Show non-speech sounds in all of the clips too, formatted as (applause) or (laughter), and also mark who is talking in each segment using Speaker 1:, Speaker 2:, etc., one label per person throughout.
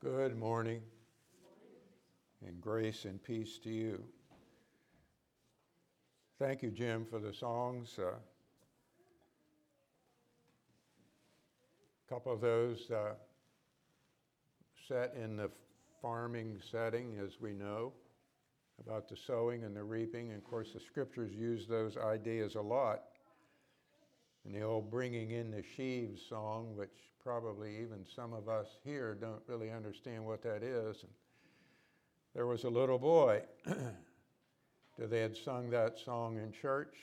Speaker 1: Good morning, and grace and peace to you. Thank you, Jim, for the songs. A uh, couple of those uh, set in the farming setting, as we know, about the sowing and the reaping. And of course, the scriptures use those ideas a lot. And the old bringing in the sheaves song, which probably even some of us here don't really understand what that is. And there was a little boy. (clears throat) they had sung that song in church.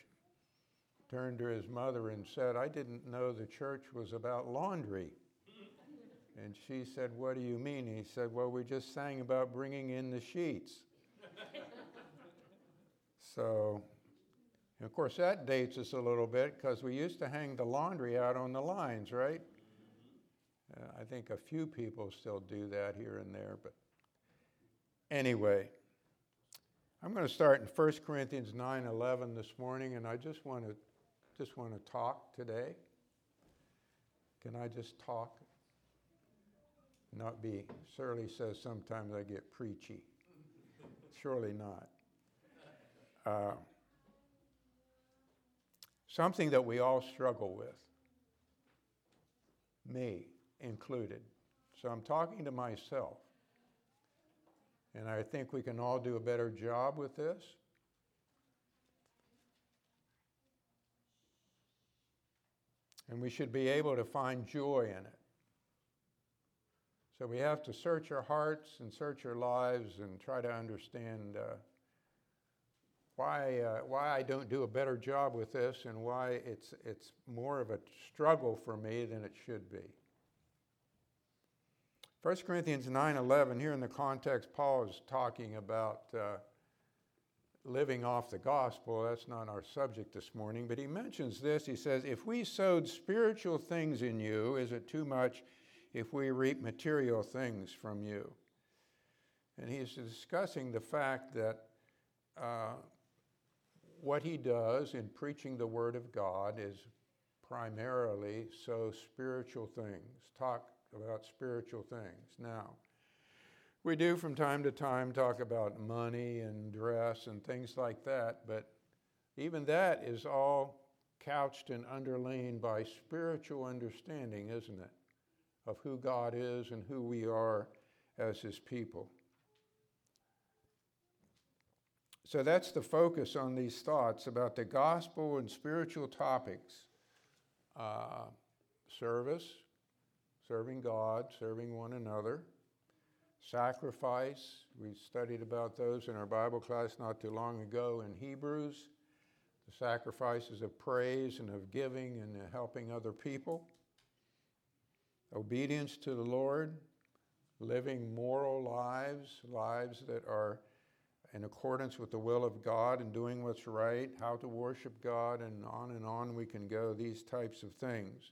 Speaker 1: Turned to his mother and said, I didn't know the church was about laundry. And she said, What do you mean? He said, Well, we just sang about bringing in the sheets. (laughs) so and of course, that dates us a little bit because we used to hang the laundry out on the lines, right? Uh, I think a few people still do that here and there, but anyway, I'm going to start in 1 Corinthians 9:11 this morning, and I just want to just want to talk today. Can I just talk? Not be. Shirley says sometimes I get preachy. Surely not. Uh, something that we all struggle with, me included. So I'm talking to myself. And I think we can all do a better job with this. And we should be able to find joy in it. So we have to search our hearts and search our lives and try to understand. Uh, why, uh, why I don't do a better job with this and why it's, it's more of a struggle for me than it should be. 1 Corinthians 9:11 here in the context Paul is talking about uh, living off the gospel. That's not our subject this morning but he mentions this. He says if we sowed spiritual things in you is it too much if we reap material things from you? And he's discussing the fact that uh, what he does in preaching the Word of God is primarily sow spiritual things, talk about spiritual things. Now, we do from time to time talk about money and dress and things like that, but even that is all couched and underlain by spiritual understanding, isn't it? Of who God is and who we are as His people. So that's the focus on these thoughts about the gospel and spiritual topics uh, service, serving God, serving one another, sacrifice. We studied about those in our Bible class not too long ago in Hebrews. The sacrifices of praise and of giving and helping other people. Obedience to the Lord, living moral lives, lives that are in accordance with the will of God and doing what's right, how to worship God, and on and on we can go, these types of things.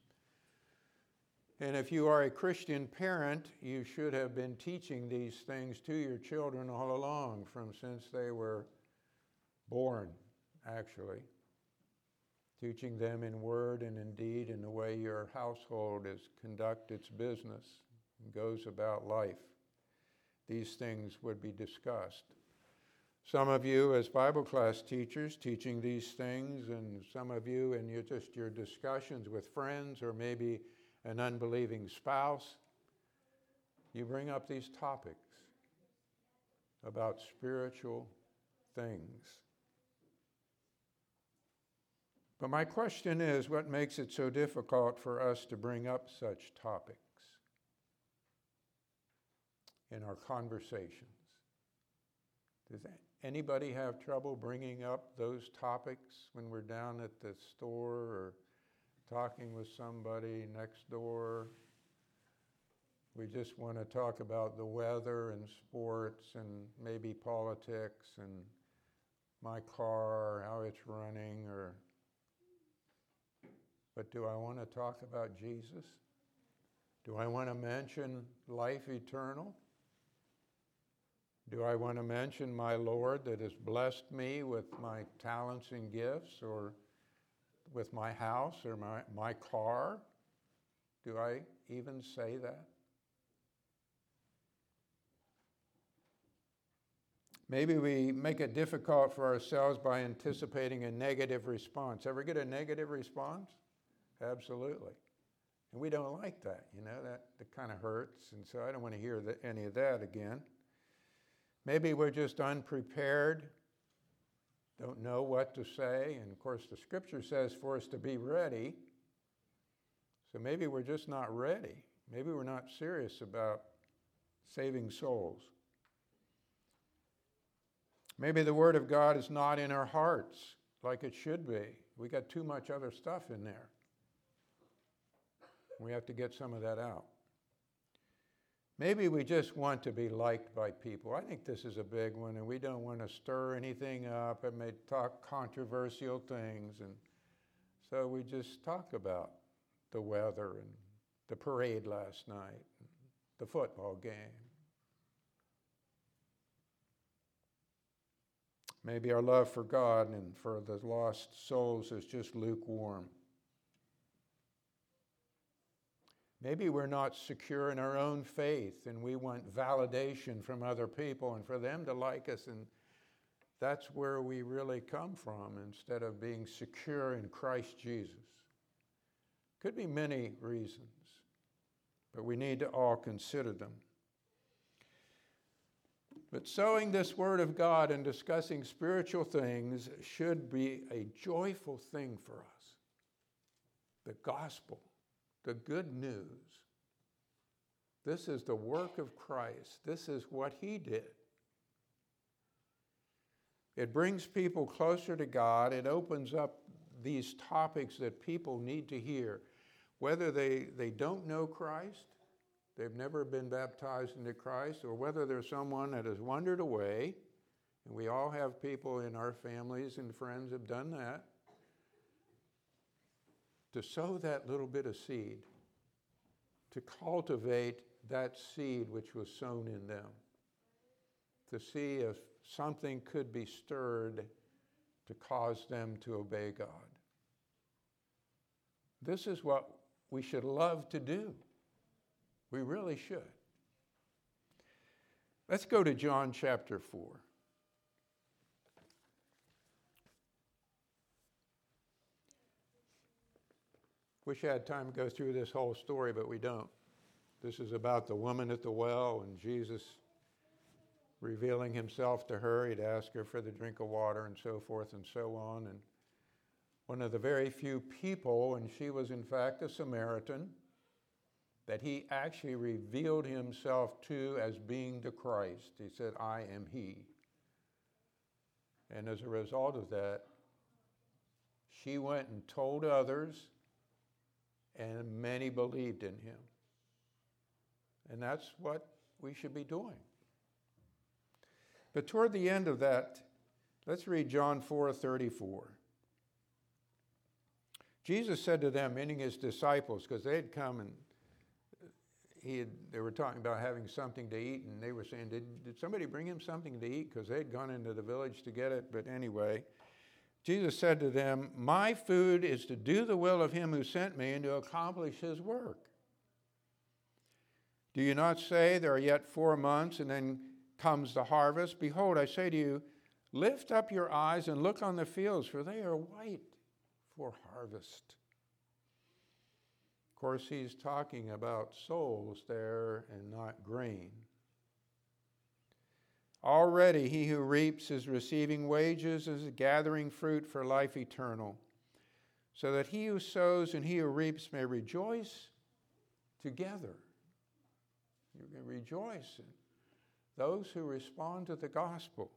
Speaker 1: And if you are a Christian parent, you should have been teaching these things to your children all along, from since they were born, actually. Teaching them in word and in deed in the way your household is conduct its business and goes about life. These things would be discussed. Some of you, as Bible class teachers, teaching these things, and some of you in your, just your discussions with friends or maybe an unbelieving spouse, you bring up these topics about spiritual things. But my question is what makes it so difficult for us to bring up such topics in our conversations? Does Anybody have trouble bringing up those topics when we're down at the store or talking with somebody next door? We just want to talk about the weather and sports and maybe politics and my car, how it's running, or. But do I want to talk about Jesus? Do I want to mention life eternal? Do I want to mention my Lord that has blessed me with my talents and gifts or with my house or my, my car? Do I even say that? Maybe we make it difficult for ourselves by anticipating a negative response. Ever get a negative response? Absolutely. And we don't like that, you know, that, that kind of hurts. And so I don't want to hear any of that again. Maybe we're just unprepared, don't know what to say. And of course, the scripture says for us to be ready. So maybe we're just not ready. Maybe we're not serious about saving souls. Maybe the Word of God is not in our hearts like it should be. We got too much other stuff in there. We have to get some of that out. Maybe we just want to be liked by people. I think this is a big one, and we don't want to stir anything up and may talk controversial things. And so we just talk about the weather and the parade last night, the football game. Maybe our love for God and for the lost souls is just lukewarm. Maybe we're not secure in our own faith and we want validation from other people and for them to like us, and that's where we really come from instead of being secure in Christ Jesus. Could be many reasons, but we need to all consider them. But sowing this Word of God and discussing spiritual things should be a joyful thing for us. The gospel the good news. This is the work of Christ. This is what he did. It brings people closer to God. It opens up these topics that people need to hear. Whether they, they don't know Christ, they've never been baptized into Christ, or whether there's someone that has wandered away, and we all have people in our families and friends have done that to sow that little bit of seed, to cultivate that seed which was sown in them, to see if something could be stirred to cause them to obey God. This is what we should love to do. We really should. Let's go to John chapter 4. Wish I had time to go through this whole story, but we don't. This is about the woman at the well and Jesus revealing himself to her. He'd ask her for the drink of water and so forth and so on. And one of the very few people, and she was in fact a Samaritan, that he actually revealed himself to as being the Christ. He said, I am he. And as a result of that, she went and told others and many believed in him. And that's what we should be doing. But toward the end of that, let's read John 4 34. Jesus said to them, meaning his disciples, because they had come and he had, they were talking about having something to eat, and they were saying, Did, did somebody bring him something to eat? Because they had gone into the village to get it. But anyway, Jesus said to them, My food is to do the will of him who sent me and to accomplish his work. Do you not say, There are yet four months, and then comes the harvest? Behold, I say to you, lift up your eyes and look on the fields, for they are white for harvest. Of course, he's talking about souls there and not grain. Already he who reaps is receiving wages, is gathering fruit for life eternal, so that he who sows and he who reaps may rejoice together. You can rejoice in those who respond to the gospel.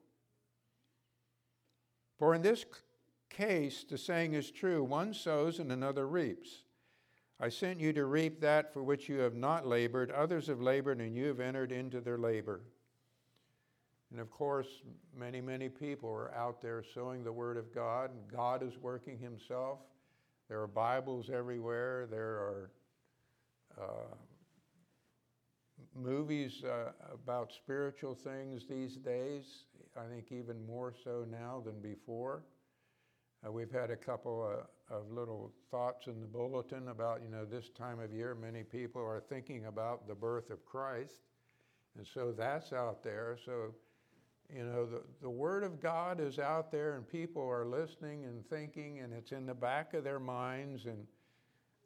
Speaker 1: For in this case, the saying is true one sows and another reaps. I sent you to reap that for which you have not labored, others have labored, and you have entered into their labor. And of course, many, many people are out there sowing the Word of God, and God is working Himself. There are Bibles everywhere. There are uh, movies uh, about spiritual things these days, I think even more so now than before. Uh, we've had a couple uh, of little thoughts in the bulletin about, you know, this time of year, many people are thinking about the birth of Christ. And so that's out there. So You know, the, the Word of God is out there and people are listening and thinking, and it's in the back of their minds. And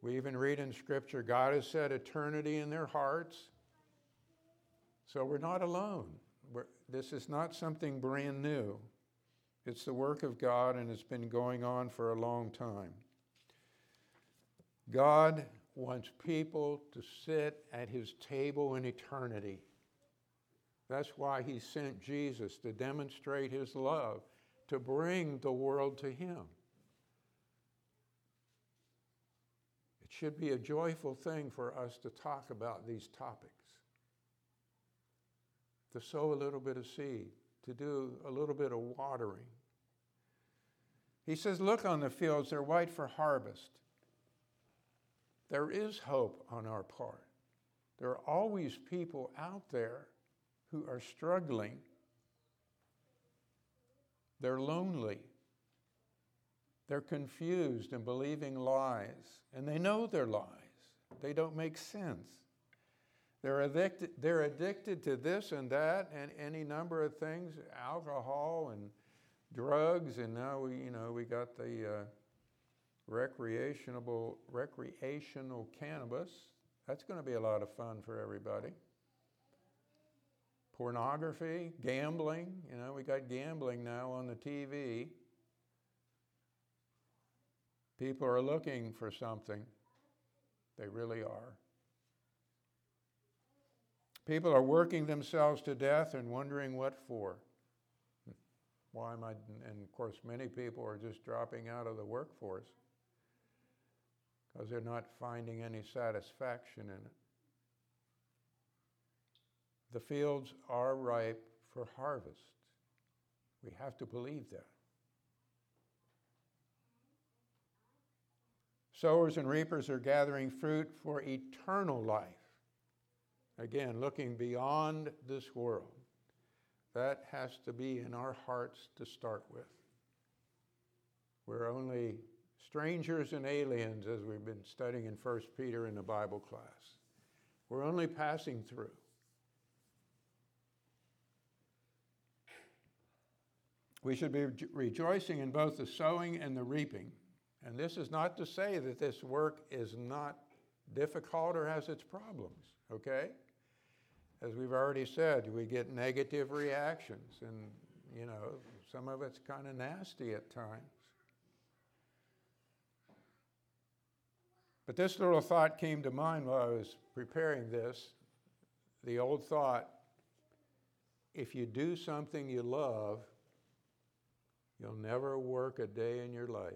Speaker 1: we even read in Scripture God has set eternity in their hearts. So we're not alone. We're, this is not something brand new. It's the work of God, and it's been going on for a long time. God wants people to sit at his table in eternity. That's why he sent Jesus to demonstrate his love, to bring the world to him. It should be a joyful thing for us to talk about these topics, to sow a little bit of seed, to do a little bit of watering. He says, Look on the fields, they're white for harvest. There is hope on our part. There are always people out there who are struggling. They're lonely. They're confused and believing lies, and they know they're lies. They don't make sense. They're addicted, they're addicted to this and that and any number of things, alcohol and drugs, and now we, you know, we got the uh, recreational, recreational cannabis. That's going to be a lot of fun for everybody pornography, gambling. You know, we got gambling now on the TV. People are looking for something. They really are. People are working themselves to death and wondering what for. (laughs) Why am I? And of course, many people are just dropping out of the workforce because they're not finding any satisfaction in it. The fields are ripe for harvest. We have to believe that. Sowers and reapers are gathering fruit for eternal life. Again, looking beyond this world. That has to be in our hearts to start with. We're only strangers and aliens, as we've been studying in 1 Peter in the Bible class. We're only passing through. We should be rejoicing in both the sowing and the reaping. And this is not to say that this work is not difficult or has its problems, okay? As we've already said, we get negative reactions, and, you know, some of it's kind of nasty at times. But this little thought came to mind while I was preparing this. The old thought if you do something you love, You'll never work a day in your life,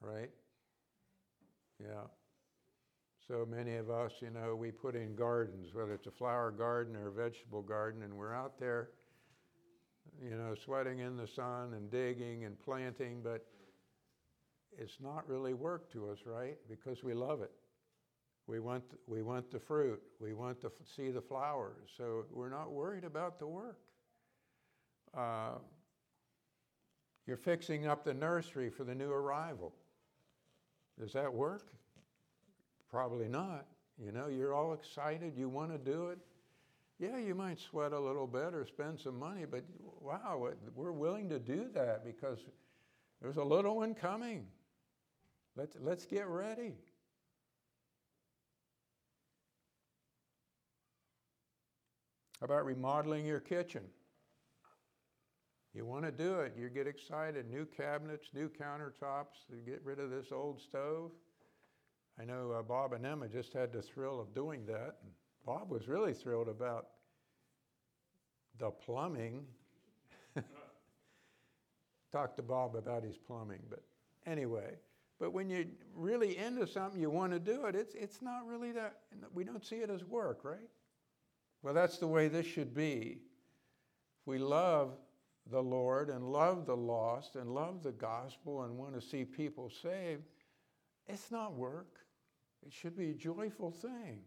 Speaker 1: right? Yeah. So many of us, you know, we put in gardens, whether it's a flower garden or a vegetable garden, and we're out there, you know, sweating in the sun and digging and planting, but it's not really work to us, right? Because we love it. We want, we want the fruit. We want to see the flowers. So we're not worried about the work. Uh, you're fixing up the nursery for the new arrival. Does that work? Probably not. You know, you're all excited, you want to do it. Yeah, you might sweat a little bit or spend some money, but wow, we're willing to do that because there's a little one coming. Let's, let's get ready. How about remodeling your kitchen? You want to do it, you get excited. New cabinets, new countertops, to get rid of this old stove. I know uh, Bob and Emma just had the thrill of doing that. And Bob was really thrilled about the plumbing. (laughs) Talk to Bob about his plumbing, but anyway. But when you're really into something, you want to do it, it's, it's not really that, we don't see it as work, right? Well, that's the way this should be. If we love the Lord and love the lost and love the gospel and want to see people saved, it's not work. It should be a joyful thing.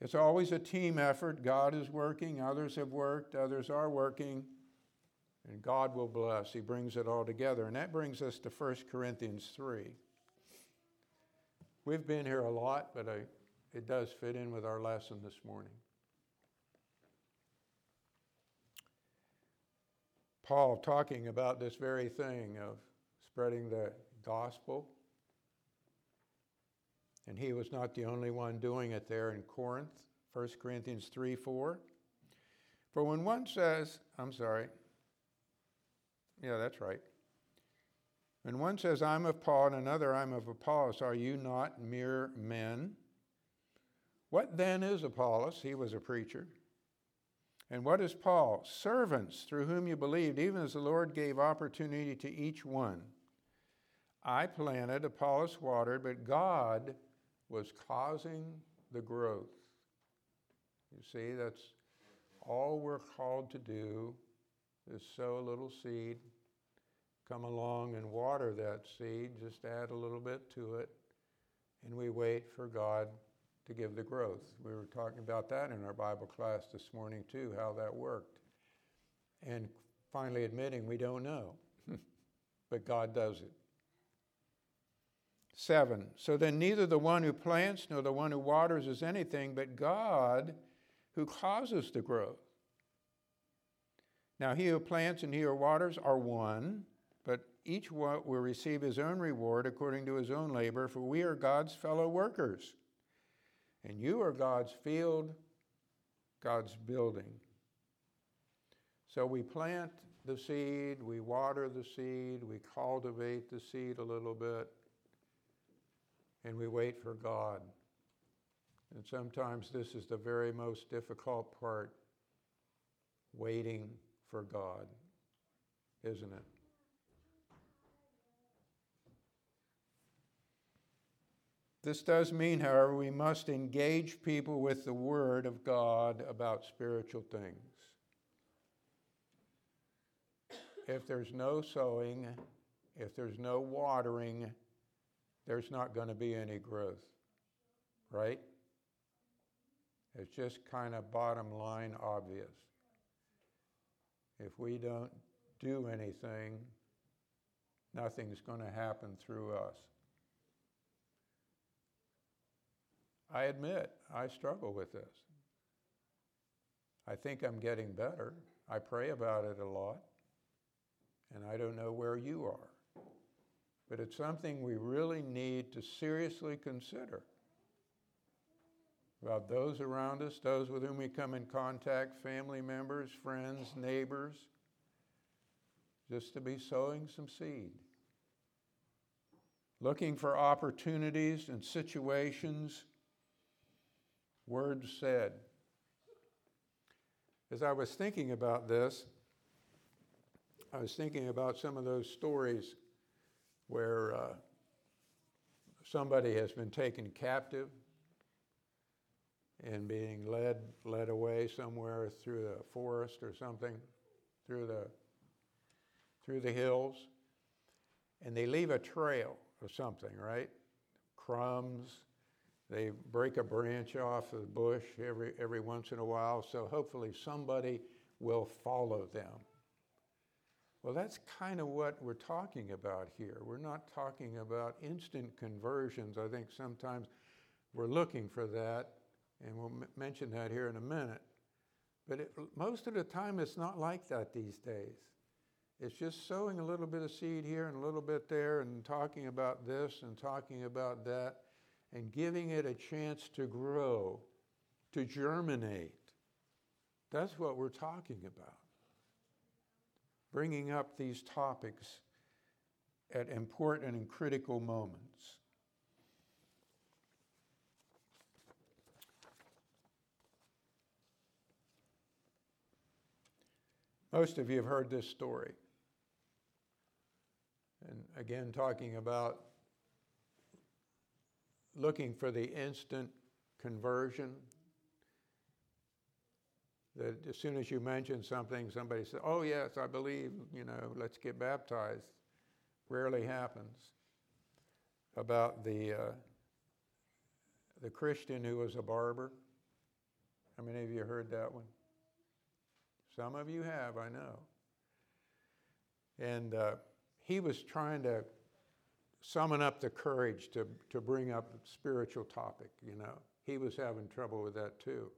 Speaker 1: It's always a team effort. God is working, others have worked, others are working, and God will bless. He brings it all together. And that brings us to 1 Corinthians 3. We've been here a lot, but I, it does fit in with our lesson this morning. Paul talking about this very thing of spreading the gospel. And he was not the only one doing it there in Corinth. 1 Corinthians 3 4. For when one says, I'm sorry, yeah, that's right. When one says, I'm of Paul, and another, I'm of Apollos, are you not mere men? What then is Apollos? He was a preacher. And what is Paul? Servants through whom you believed, even as the Lord gave opportunity to each one. I planted, Apollos watered, but God was causing the growth. You see, that's all we're called to do is sow a little seed, come along and water that seed, just add a little bit to it, and we wait for God to give the growth. We were talking about that in our Bible class this morning, too, how that worked. And finally admitting we don't know, (laughs) but God does it. Seven, so then neither the one who plants nor the one who waters is anything, but God who causes the growth. Now, he who plants and he who waters are one, but each one will receive his own reward according to his own labor, for we are God's fellow workers. And you are God's field, God's building. So we plant the seed, we water the seed, we cultivate the seed a little bit, and we wait for God. And sometimes this is the very most difficult part waiting for God, isn't it? This does mean, however, we must engage people with the Word of God about spiritual things. If there's no sowing, if there's no watering, there's not going to be any growth, right? It's just kind of bottom line obvious. If we don't do anything, nothing's going to happen through us. I admit, I struggle with this. I think I'm getting better. I pray about it a lot, and I don't know where you are. But it's something we really need to seriously consider about those around us, those with whom we come in contact, family members, friends, neighbors, just to be sowing some seed. Looking for opportunities and situations, words said. As I was thinking about this, I was thinking about some of those stories where uh, somebody has been taken captive and being led led away somewhere through the forest or something, through the through the hills, and they leave a trail of something, right? Crumbs. They break a branch off of the bush every every once in a while, so hopefully somebody will follow them. Well, that's kind of what we're talking about here. We're not talking about instant conversions. I think sometimes we're looking for that and we'll m- mention that here in a minute. But it, most of the time, it's not like that these days. It's just sowing a little bit of seed here and a little bit there, and talking about this and talking about that, and giving it a chance to grow, to germinate. That's what we're talking about. Bringing up these topics at important and critical moments. Most of you have heard this story. And again, talking about looking for the instant conversion. That as soon as you mention something, somebody says, Oh, yes, I believe, you know, let's get baptized. Rarely happens. About the, uh, the Christian who was a barber. How many of you heard that one? Some of you have, I know. And uh, he was trying to summon up the courage to, to bring up a spiritual topic, you know. He was having trouble with that too.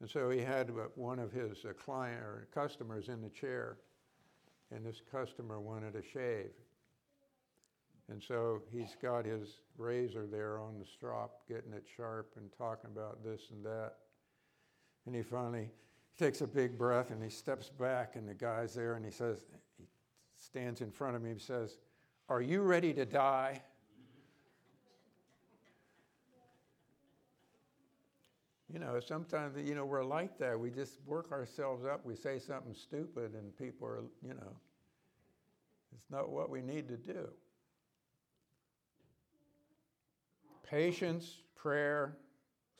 Speaker 1: And so he had one of his uh, client or customers in the chair. and this customer wanted a shave. And so he's got his razor there on the strop, getting it sharp and talking about this and that. And he finally takes a big breath and he steps back, and the guy's there and he says, he stands in front of me and says, Are you ready to die? You know, sometimes, you know, we're like that. We just work ourselves up. We say something stupid, and people are, you know, it's not what we need to do. Patience, prayer,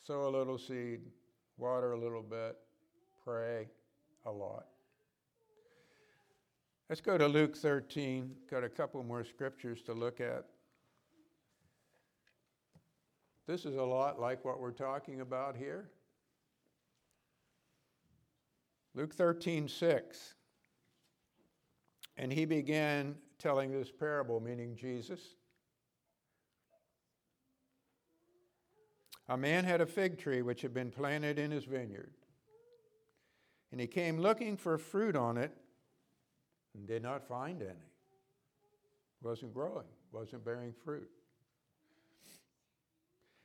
Speaker 1: sow a little seed, water a little bit, pray a lot. Let's go to Luke 13. Got a couple more scriptures to look at. This is a lot like what we're talking about here. Luke 13, 6. And he began telling this parable, meaning Jesus. A man had a fig tree which had been planted in his vineyard. And he came looking for fruit on it and did not find any. Wasn't growing, wasn't bearing fruit.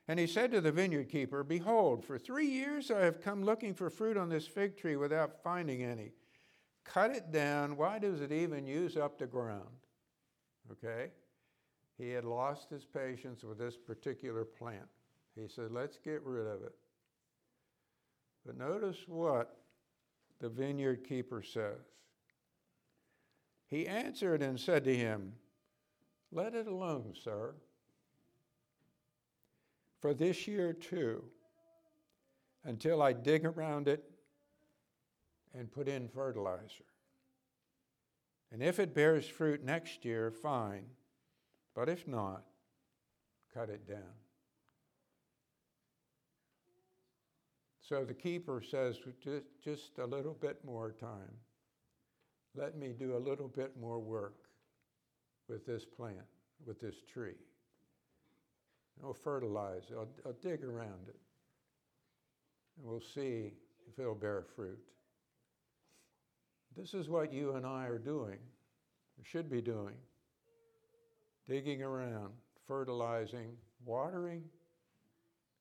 Speaker 1: And he said to the vineyard keeper, Behold, for three years I have come looking for fruit on this fig tree without finding any. Cut it down. Why does it even use up the ground? Okay? He had lost his patience with this particular plant. He said, Let's get rid of it. But notice what the vineyard keeper says. He answered and said to him, Let it alone, sir for this year too until I dig around it and put in fertilizer. And if it bears fruit next year, fine. But if not, cut it down. So the keeper says, just a little bit more time. Let me do a little bit more work with this plant, with this tree. I'll fertilize I'll, I'll dig around it, and we'll see if it'll bear fruit. This is what you and I are doing, or should be doing digging around, fertilizing, watering,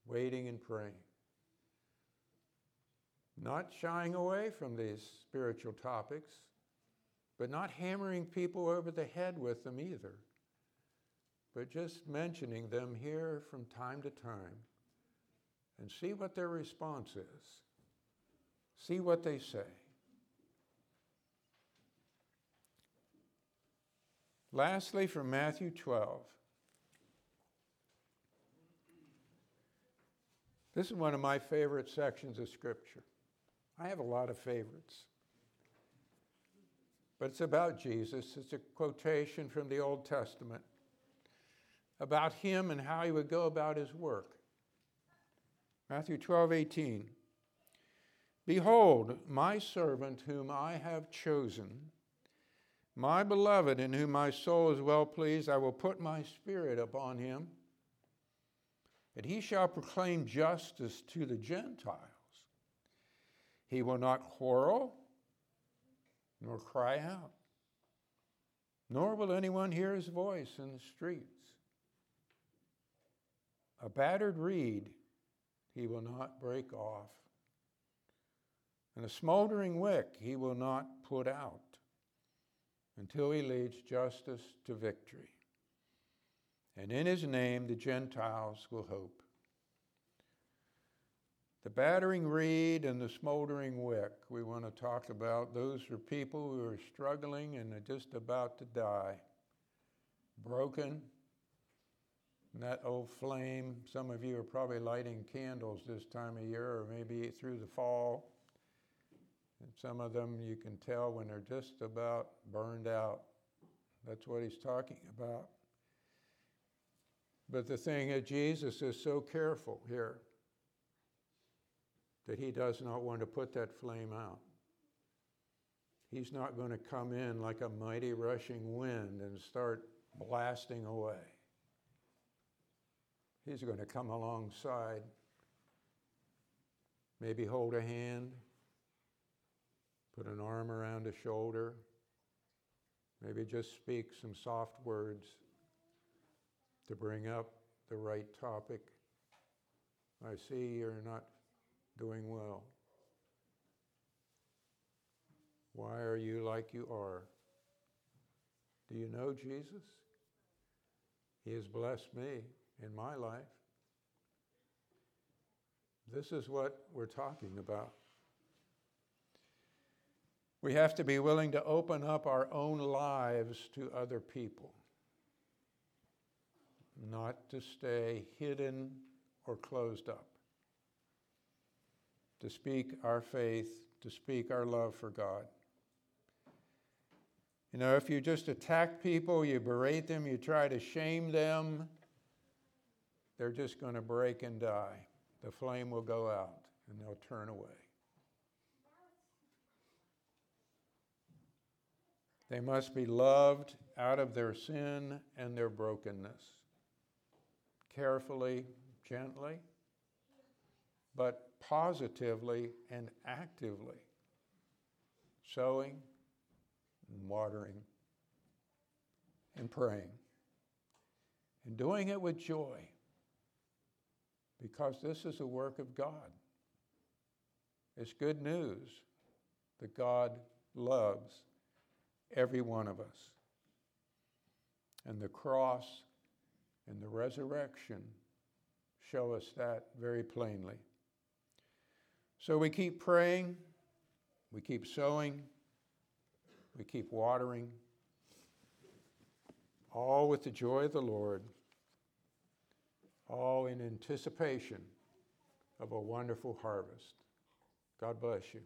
Speaker 1: waiting, and praying. Not shying away from these spiritual topics, but not hammering people over the head with them either but just mentioning them here from time to time and see what their response is. See what they say. Lastly, from Matthew 12. This is one of my favorite sections of Scripture. I have a lot of favorites. But it's about Jesus. It's a quotation from the Old Testament about him and how he would go about his work. Matthew 12, 18. Behold, my servant whom I have chosen, my beloved in whom my soul is well pleased, I will put my spirit upon him, and he shall proclaim justice to the Gentiles. He will not quarrel, nor cry out, nor will anyone hear his voice in the streets. A battered reed he will not break off, and a smoldering wick he will not put out until he leads justice to victory. And in his name the Gentiles will hope. The battering reed and the smoldering wick we want to talk about. Those are people who are struggling and are just about to die, broken and that old flame, some of you are probably lighting candles this time of year or maybe through the fall. And some of them you can tell when they're just about burned out. That's what he's talking about. But the thing is, Jesus is so careful here that he does not want to put that flame out. He's not going to come in like a mighty rushing wind and start blasting away. He's going to come alongside, maybe hold a hand, put an arm around a shoulder, Maybe just speak some soft words to bring up the right topic. I see you're not doing well. Why are you like you are? Do you know Jesus? He has blessed me in my life. This is what we're talking about. We have to be willing to open up our own lives to other people, not to stay hidden or closed up, to speak our faith, to speak our love for God. You know, if you just attack people, you berate them, you try to shame them, they're just going to break and die. The flame will go out and they'll turn away. They must be loved out of their sin and their brokenness. Carefully, gently, but positively and actively. Sowing and watering and praying and doing it with joy because this is a work of God. It's good news that God loves every one of us. And the cross and the resurrection show us that very plainly. So we keep praying, we keep sowing, we keep watering, all with the joy of the Lord, all in anticipation of a wonderful harvest. God bless you.